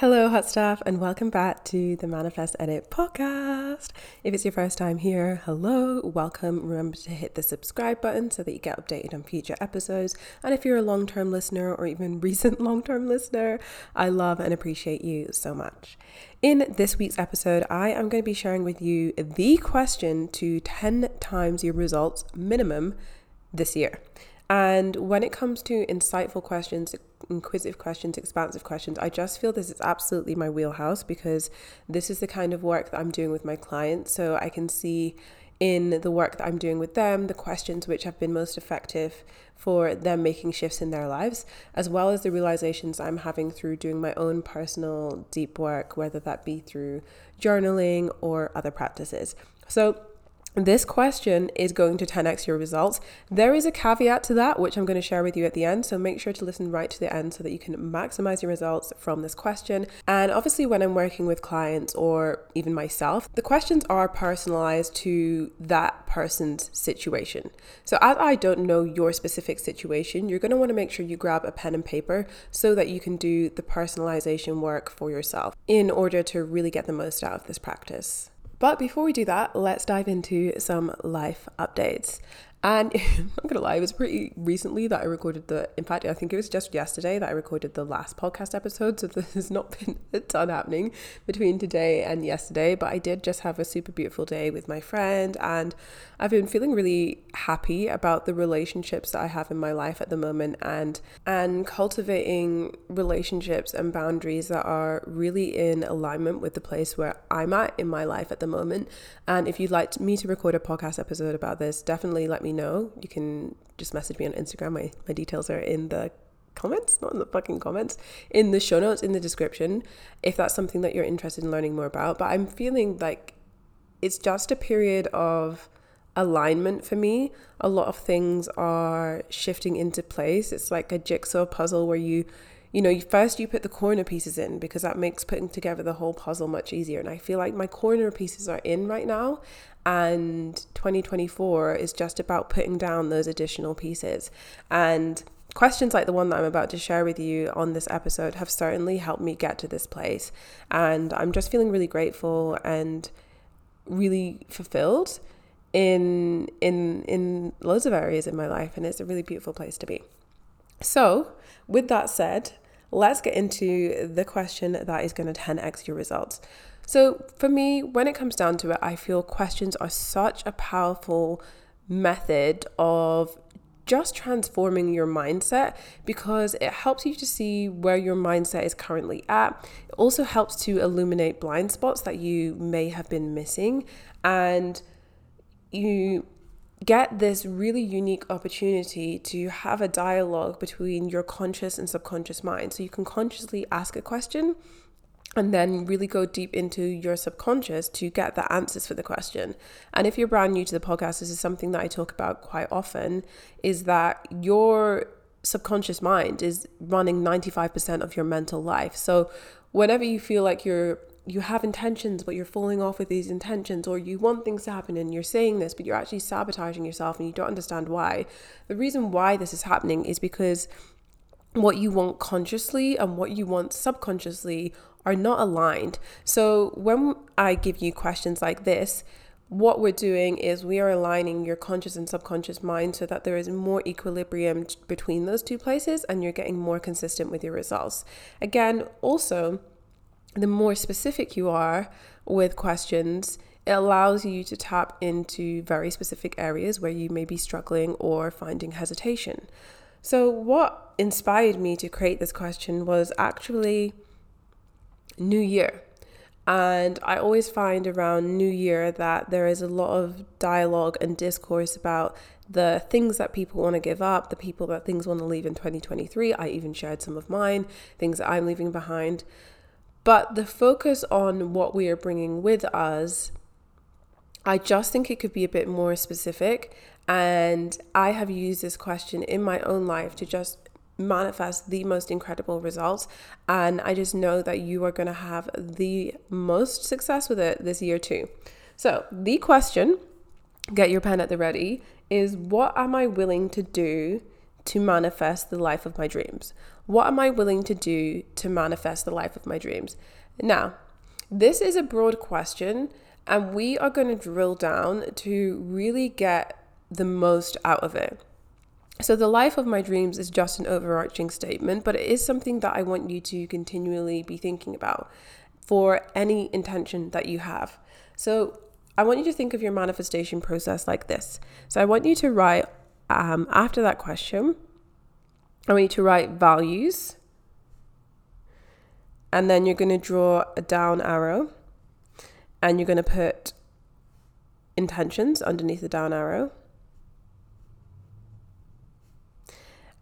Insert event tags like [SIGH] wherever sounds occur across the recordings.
Hello, hot stuff, and welcome back to the Manifest Edit podcast. If it's your first time here, hello, welcome. Remember to hit the subscribe button so that you get updated on future episodes. And if you're a long term listener or even [LAUGHS] recent long term listener, I love and appreciate you so much. In this week's episode, I am going to be sharing with you the question to 10 times your results minimum this year. And when it comes to insightful questions, inquisitive questions, expansive questions, I just feel this is absolutely my wheelhouse because this is the kind of work that I'm doing with my clients. So I can see in the work that I'm doing with them, the questions which have been most effective for them making shifts in their lives, as well as the realizations I'm having through doing my own personal deep work, whether that be through journaling or other practices. So this question is going to 10x your results. There is a caveat to that, which I'm going to share with you at the end. So make sure to listen right to the end so that you can maximize your results from this question. And obviously, when I'm working with clients or even myself, the questions are personalized to that person's situation. So, as I don't know your specific situation, you're going to want to make sure you grab a pen and paper so that you can do the personalization work for yourself in order to really get the most out of this practice. But before we do that, let's dive into some life updates. And [LAUGHS] I'm not gonna lie, it was pretty recently that I recorded the. In fact, I think it was just yesterday that I recorded the last podcast episode. So [LAUGHS] there's not been a ton happening between today and yesterday. But I did just have a super beautiful day with my friend, and I've been feeling really happy about the relationships that I have in my life at the moment, and and cultivating relationships and boundaries that are really in alignment with the place where I'm at in my life at the moment. And if you'd like me to record a podcast episode about this, definitely let me me know. You can just message me on Instagram. My, my details are in the comments, not in the fucking comments, in the show notes, in the description, if that's something that you're interested in learning more about. But I'm feeling like it's just a period of alignment for me. A lot of things are shifting into place. It's like a jigsaw puzzle where you you know, first you put the corner pieces in because that makes putting together the whole puzzle much easier. And I feel like my corner pieces are in right now, and 2024 is just about putting down those additional pieces. And questions like the one that I'm about to share with you on this episode have certainly helped me get to this place. And I'm just feeling really grateful and really fulfilled in in in loads of areas in my life and it's a really beautiful place to be. So, with that said, let's get into the question that is going to 10x your results. So, for me, when it comes down to it, I feel questions are such a powerful method of just transforming your mindset because it helps you to see where your mindset is currently at. It also helps to illuminate blind spots that you may have been missing and you get this really unique opportunity to have a dialogue between your conscious and subconscious mind. So you can consciously ask a question and then really go deep into your subconscious to get the answers for the question. And if you're brand new to the podcast, this is something that I talk about quite often is that your subconscious mind is running 95% of your mental life. So whenever you feel like you're you have intentions, but you're falling off with these intentions, or you want things to happen and you're saying this, but you're actually sabotaging yourself and you don't understand why. The reason why this is happening is because what you want consciously and what you want subconsciously are not aligned. So when I give you questions like this, what we're doing is we are aligning your conscious and subconscious mind so that there is more equilibrium between those two places and you're getting more consistent with your results. Again, also, the more specific you are with questions, it allows you to tap into very specific areas where you may be struggling or finding hesitation. So, what inspired me to create this question was actually New Year. And I always find around New Year that there is a lot of dialogue and discourse about the things that people want to give up, the people that things want to leave in 2023. I even shared some of mine, things that I'm leaving behind. But the focus on what we are bringing with us, I just think it could be a bit more specific. And I have used this question in my own life to just manifest the most incredible results. And I just know that you are going to have the most success with it this year, too. So, the question, get your pen at the ready, is what am I willing to do to manifest the life of my dreams? What am I willing to do to manifest the life of my dreams? Now, this is a broad question, and we are going to drill down to really get the most out of it. So, the life of my dreams is just an overarching statement, but it is something that I want you to continually be thinking about for any intention that you have. So, I want you to think of your manifestation process like this. So, I want you to write um, after that question, Want you to write values, and then you're going to draw a down arrow, and you're going to put intentions underneath the down arrow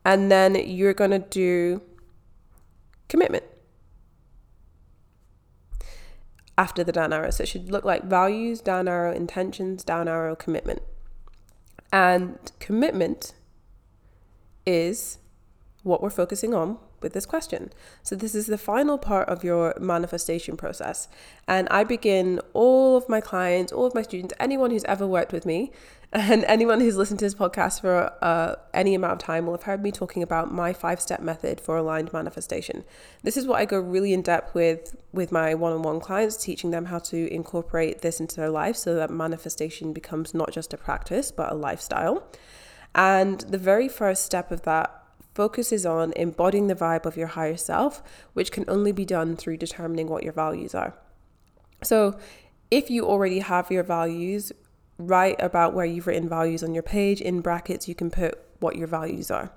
And then you're going to do commitment after the down arrow. So it should look like values, down arrow, intentions, down arrow, commitment. And commitment is what we're focusing on with this question. So, this is the final part of your manifestation process. And I begin all of my clients, all of my students, anyone who's ever worked with me, [LAUGHS] and anyone who's listened to this podcast for uh, any amount of time will have heard me talking about my five step method for aligned manifestation. This is what I go really in depth with with my one on one clients, teaching them how to incorporate this into their life so that manifestation becomes not just a practice but a lifestyle. And the very first step of that focuses on embodying the vibe of your higher self, which can only be done through determining what your values are. So, if you already have your values, write about where you've written values on your page. In brackets, you can put what your values are.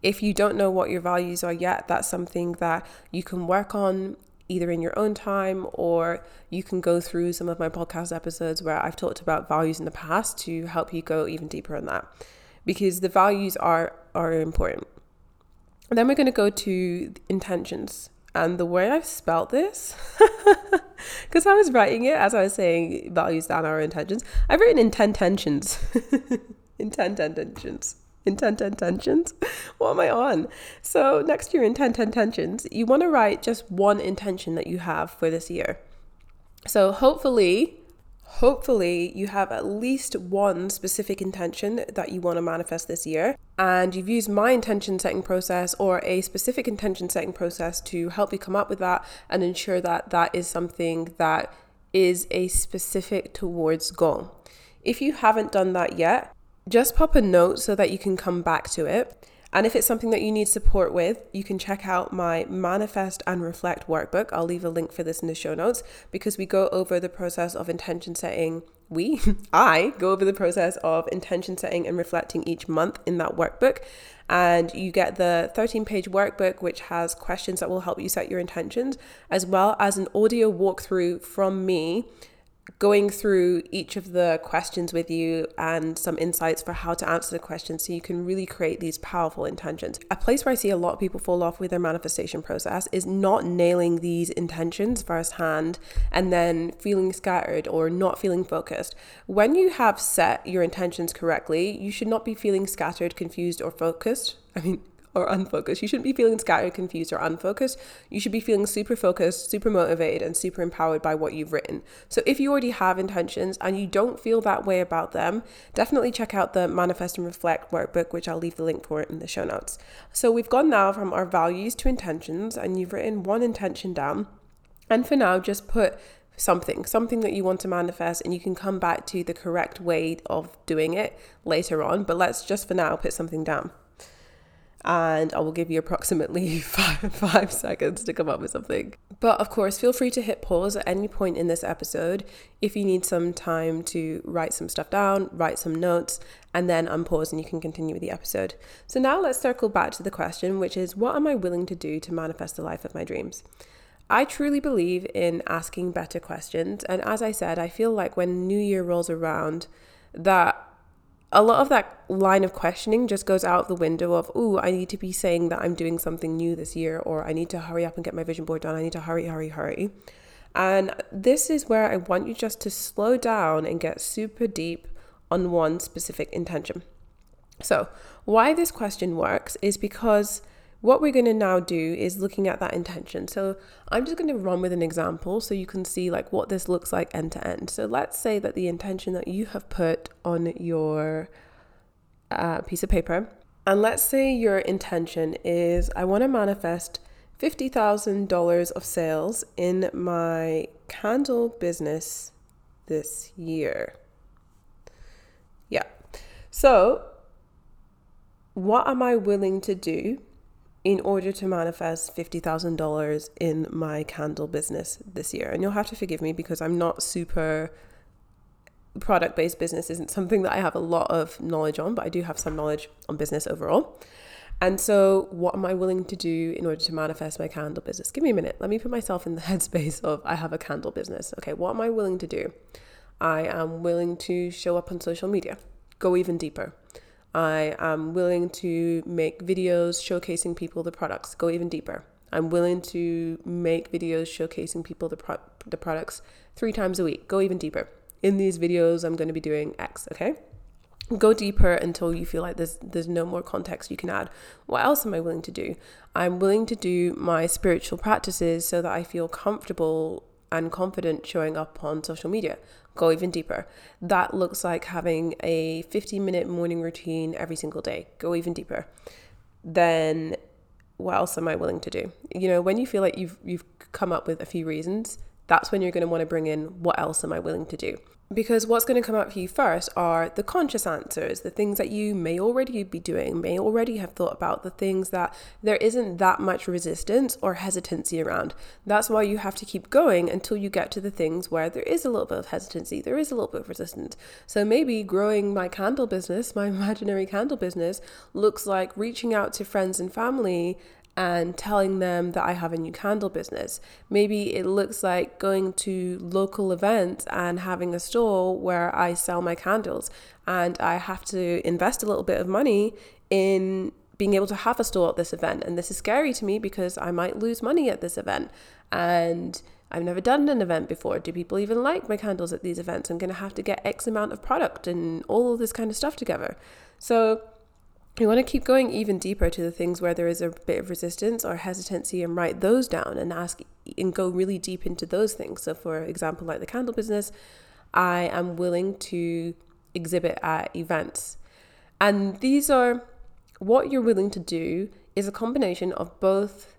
If you don't know what your values are yet, that's something that you can work on either in your own time or you can go through some of my podcast episodes where I've talked about values in the past to help you go even deeper on that because the values are are important. And then we're going to go to intentions. And the way I've spelt this, [LAUGHS] because I was writing it as I was saying values down our intentions, I've written intent [LAUGHS] intent intentions. Intent intentions. What am I on? So next year, intent intentions, you want to write just one intention that you have for this year. So hopefully hopefully you have at least one specific intention that you want to manifest this year and you've used my intention setting process or a specific intention setting process to help you come up with that and ensure that that is something that is a specific towards goal. If you haven't done that yet, just pop a note so that you can come back to it. And if it's something that you need support with, you can check out my Manifest and Reflect workbook. I'll leave a link for this in the show notes because we go over the process of intention setting. We, [LAUGHS] I go over the process of intention setting and reflecting each month in that workbook. And you get the 13 page workbook, which has questions that will help you set your intentions, as well as an audio walkthrough from me going through each of the questions with you and some insights for how to answer the questions so you can really create these powerful intentions. A place where I see a lot of people fall off with their manifestation process is not nailing these intentions firsthand and then feeling scattered or not feeling focused. When you have set your intentions correctly, you should not be feeling scattered, confused, or focused. I mean, or unfocused. You shouldn't be feeling scattered, confused, or unfocused. You should be feeling super focused, super motivated, and super empowered by what you've written. So if you already have intentions and you don't feel that way about them, definitely check out the Manifest and Reflect workbook, which I'll leave the link for in the show notes. So we've gone now from our values to intentions, and you've written one intention down. And for now, just put something, something that you want to manifest, and you can come back to the correct way of doing it later on. But let's just for now put something down and I will give you approximately [LAUGHS] five, five seconds to come up with something. But of course, feel free to hit pause at any point in this episode if you need some time to write some stuff down, write some notes, and then unpause and you can continue with the episode. So now let's circle back to the question, which is what am I willing to do to manifest the life of my dreams? I truly believe in asking better questions. And as I said, I feel like when New Year rolls around, that a lot of that line of questioning just goes out the window of, oh, I need to be saying that I'm doing something new this year, or I need to hurry up and get my vision board done. I need to hurry, hurry, hurry. And this is where I want you just to slow down and get super deep on one specific intention. So, why this question works is because what we're going to now do is looking at that intention. So, I'm just going to run with an example so you can see like what this looks like end to end. So, let's say that the intention that you have put on your uh, piece of paper, and let's say your intention is I want to manifest $50,000 of sales in my candle business this year. Yeah. So, what am I willing to do in order to manifest $50,000 in my candle business this year? And you'll have to forgive me because I'm not super product based business isn't something that I have a lot of knowledge on, but I do have some knowledge on business overall. And so, what am I willing to do in order to manifest my candle business? Give me a minute. Let me put myself in the [LAUGHS] headspace of I have a candle business. Okay, what am I willing to do? I am willing to show up on social media, go even deeper. I am willing to make videos showcasing people the products, go even deeper. I'm willing to make videos showcasing people the, pro- the products three times a week, go even deeper. In these videos, I'm going to be doing X, okay? go deeper until you feel like there's there's no more context you can add what else am i willing to do i'm willing to do my spiritual practices so that i feel comfortable and confident showing up on social media. Go even deeper. That looks like having a 15 minute morning routine every single day. Go even deeper. Then what else am i willing to do? You know when you feel like you've you've come up with a few reasons that's when you're going to want to bring in what else am i willing to do because what's going to come up for you first are the conscious answers, the things that you may already be doing, may already have thought about, the things that there isn't that much resistance or hesitancy around. That's why you have to keep going until you get to the things where there is a little bit of hesitancy, there is a little bit of resistance. So maybe growing my candle business, my [LAUGHS] imaginary candle business, looks like reaching out to friends and family and telling them that I have a new candle business. Maybe it looks like going to local events and having a store where I sell my candles, and I have to invest a little bit of money in being able to have a store at this event. And this is scary to me because I might lose money at this event. And I've never done an event before. Do people even like my candles at these events? I'm going to have to get X amount of product and all of this kind of stuff together. So, you want to keep going even deeper to the things where there is a bit of resistance or hesitancy and write those down and ask and go really deep into those things. So, for example, like the candle business, I am willing to exhibit at events. And these are what you're willing to do is a combination of both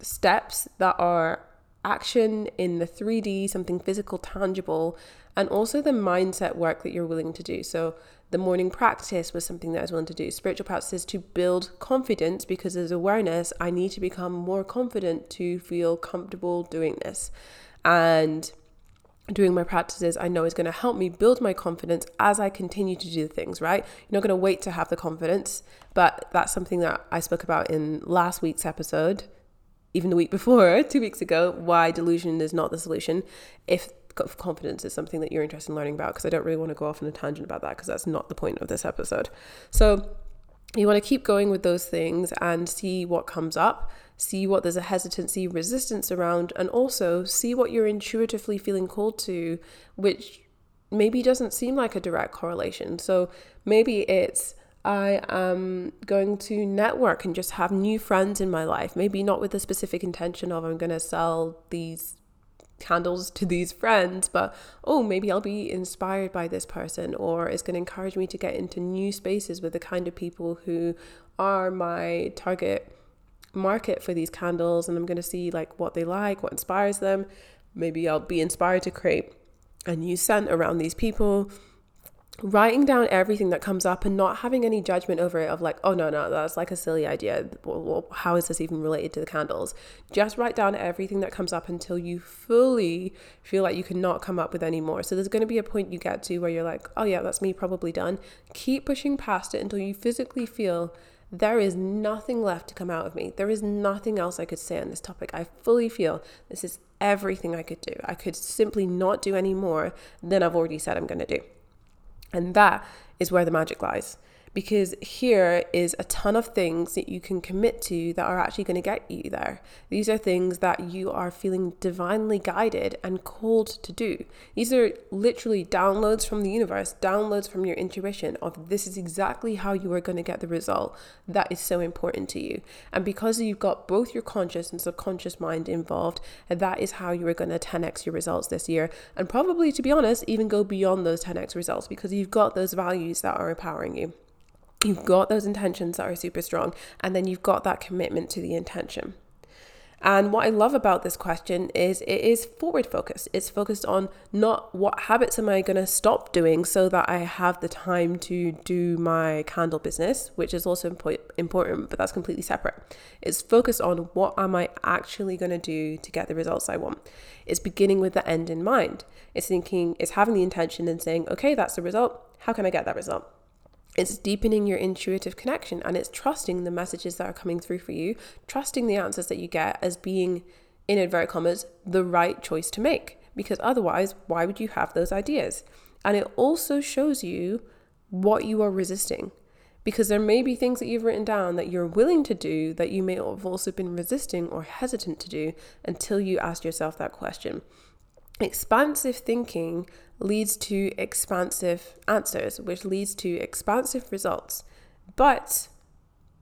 steps that are action in the 3D, something physical, tangible, and also the mindset work that you're willing to do. So, the morning practice was something that I was willing to do. Spiritual practices to build confidence because there's awareness. I need to become more confident to feel comfortable doing this. And doing my practices, I know is going to help me build my confidence as I continue to do the things, right? You're not going to wait to have the confidence, but that's something that I spoke about in last week's episode, even the week before, [LAUGHS] two weeks ago, why delusion is not the solution. If confidence is something that you're interested in learning about because I don't really want to go off on a tangent about that because that's not the point of this episode. So you want to keep going with those things and see what comes up, see what there's a hesitancy, resistance around, and also see what you're intuitively feeling called to, which maybe doesn't seem like a direct correlation. So maybe it's I am going to network and just have new friends in my life. Maybe not with the specific intention of I'm going to sell these candles to these friends, but oh, maybe I'll be inspired by this person, or it's going to encourage me to get into new spaces with the kind of people who are my target market for these candles, and I'm going to see like what they like, what inspires them. Maybe I'll be inspired to create a new scent around these people writing down everything that comes up and not having any judgment over it of like oh no no that's like a silly idea how is this even related to the candles just write down everything that comes up until you fully feel like you cannot come up with any more so there's going to be a point you get to where you're like oh yeah that's me probably done keep pushing past it until you physically feel there is nothing left to come out of me. There is nothing else I could say on this topic. I fully feel this is everything I could do. I could simply not do any more than I've already said I'm going to do. And that is where the magic lies because here is a ton of things that you can commit to that are actually going to get you there. These are things that you are feeling divinely guided and called to do. These are literally downloads from the universe, downloads from your intuition of this is exactly how you are going to get the result that is so important to you. And because you've got both your conscious and subconscious mind involved, that is how you are going to 10x your results this year. And probably, to be honest, even go beyond those 10x results because you've got those values that are empowering you you've got those intentions that are super strong, and then you've got that commitment to the intention. And what I love about this question is it is forward focused. It's focused on not what habits am I going to stop doing so that I have the time to do my candle business, which is also important, but that's completely separate. It's focused on what am I actually going to do to get the results I want. It's beginning with the end in mind. It's thinking, it's having the intention and saying, okay, that's the result. How can I get that result? It's deepening your intuitive connection and it's trusting the messages that are coming through for you, trusting the answers that you get as being, in inverted commas, the right choice to make. Because otherwise, why would you have those ideas? And it also shows you what you are resisting. Because there may be things that you've written down that you're willing to do that you may have also been resisting or hesitant to do until you asked yourself that question. Expansive thinking leads to expansive answers, which leads to expansive results. But,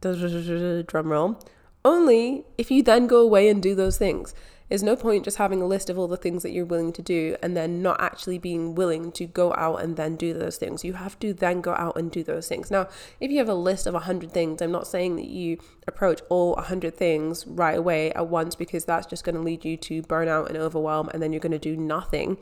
drum roll, only if you then go away and do those things. There's no point just having a list of all the things that you're willing to do and then not actually being willing to go out and then do those things. You have to then go out and do those things. Now, if you have a list of 100 things, I'm not saying that you approach all 100 things right away at once because that's just going to lead you to burnout and overwhelm and then you're going to do nothing.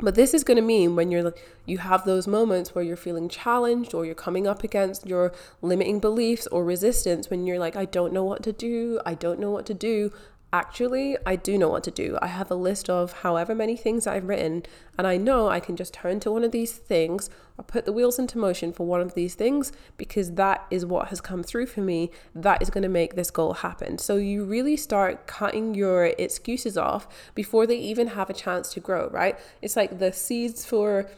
But this is going to mean when you're you have those moments where you're feeling challenged or you're coming up against your limiting beliefs or resistance when you're like I don't know what to do, I don't know what to do actually, I do know what to do. I have a list of however many things I've written, and I know I can just turn to one of these things or put the wheels into motion for one of these things because that is what has come through for me. That is going to make this goal happen. So you really start cutting your excuses off before they even have a chance to grow, right? It's like the seeds for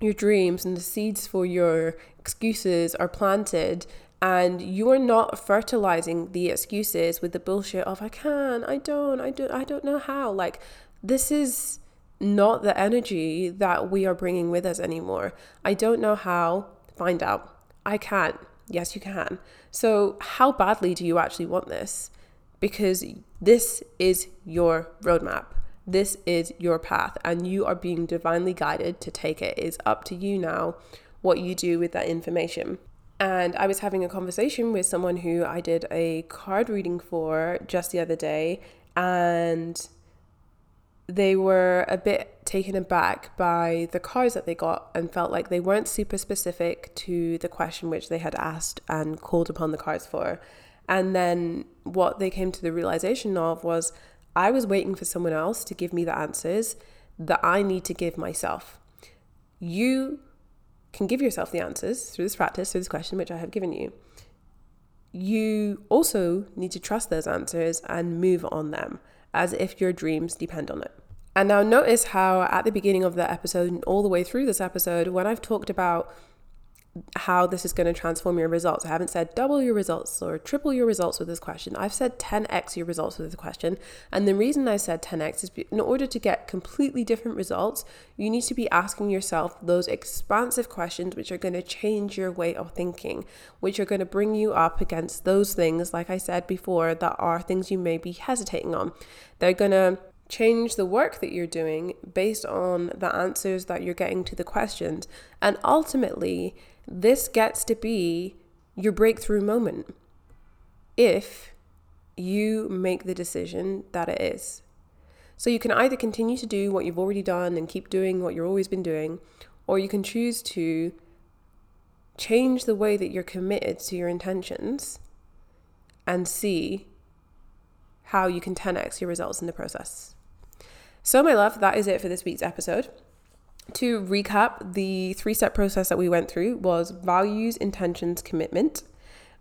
your dreams and the seeds for your excuses are planted and you are not fertilizing the excuses with the bullshit of I can, I don't, I don't, I don't know how. Like this is not the energy that we are bringing with us anymore. I don't know how. Find out. I can. Yes, you can. So, how badly do you actually want this? Because this is your roadmap. This is your path, and you are being divinely guided to take it. It's up to you now what you do with that information. And I was having a conversation with someone who I did a card reading for just the other day, and they were a bit taken aback by the cards that they got and felt like they weren't super specific to the question which they had asked and called upon the cards for. And then what they came to the realization of was I was waiting for someone else to give me the answers that I need to give myself. You can give yourself the answers through this practice, through this question, which I have given you, you also need to trust those answers and move on them as if your dreams depend on it. And now notice how at the beginning of the episode and all the way through this episode, when I've talked about how this is going to transform your results. I haven't said double your results or triple your results with this question. I've said 10x your results with this question. And the reason I said 10x is in order to get completely different results, you need to be asking yourself those expansive questions which are going to change your way of thinking, which are going to bring you up against those things, like I said before, that are things you may be hesitating on. They're going to change the work that you're doing based on the answers that you're getting to the questions. And ultimately, this gets to be your breakthrough moment if you make the decision that it is. So you can either continue to do what you've already done and keep doing what you've always been doing, or you can choose to change the way that you're committed to your intentions and see how you can 10x your results in the process. So, my love, that is it for this week's episode to recap, the three step process that we went through was values, intentions, commitment.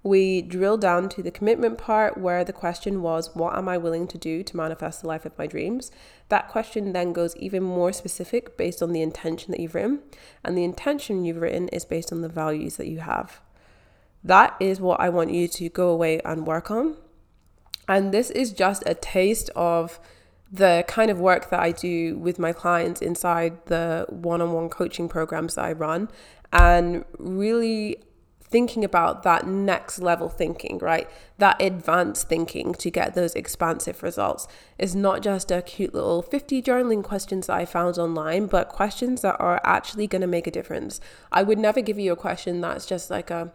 We drilled down to the commitment part where the question was, What am I willing to do to manifest the life of my dreams? That question then goes even more specific based on the intention that you've written. And the intention you've written is based on the values that you have. That is what I want you to go away and work on. And this is just a taste of the kind of work that I do with my clients inside the one on one coaching programs that I run. And really thinking about that next level thinking, right? That advanced thinking to get those expansive results is not just a cute little 50 journaling questions that I found online, but questions that are actually going to make a difference. I would never give you a question that's just like a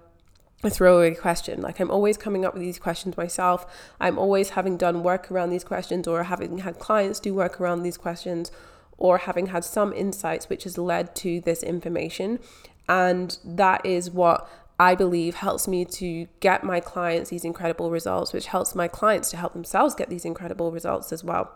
a throwaway question. Like I'm always coming up with these questions myself. I'm always having done work around these questions or having had clients do work around these questions or having had some insights which has led to this information. And that is what I believe helps me to get my clients these incredible results, which helps my clients to help themselves get these incredible results as well.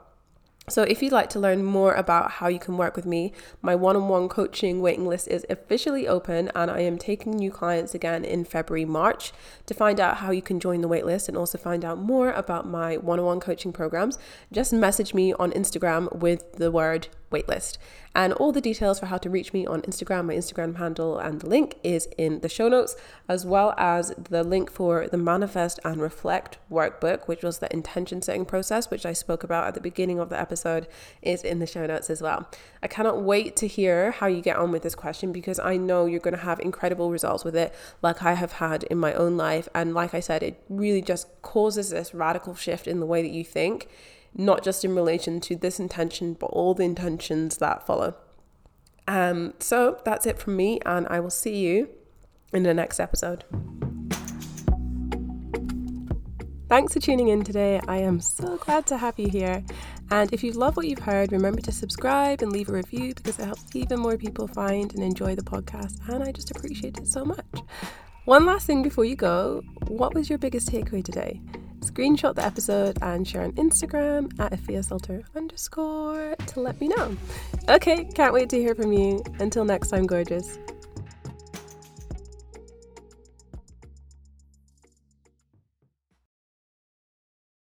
So, if you'd like to learn more about how you can work with me, my one on one coaching waiting list is officially open and I am taking new clients again in February, March. To find out how you can join the waitlist and also find out more about my one on one coaching programs, just message me on Instagram with the word waitlist. And all the details for how to reach me on Instagram, my Instagram handle, and the link is in the show notes, as well as the link for the Manifest and Reflect workbook, which was the intention setting process, which I spoke about at the beginning of the episode, is in the show notes as well. I cannot wait to hear how you get on with this question because I know you're going to have incredible results with it, like I have had in my own life. And like I said, it really just causes this radical shift in the way that you think not just in relation to this intention, but all the intentions that follow. Um, so that's it from me, and I will see you in the next episode. Thanks for tuning in today. I am so glad to have you here. And if you love what you've heard, remember to subscribe and leave a review because it helps even more people find and enjoy the podcast. And I just appreciate it so much. One last thing before you go what was your biggest takeaway today? Screenshot the episode and share on Instagram at Sulter underscore to let me know. Okay, can't wait to hear from you. Until next time, gorgeous.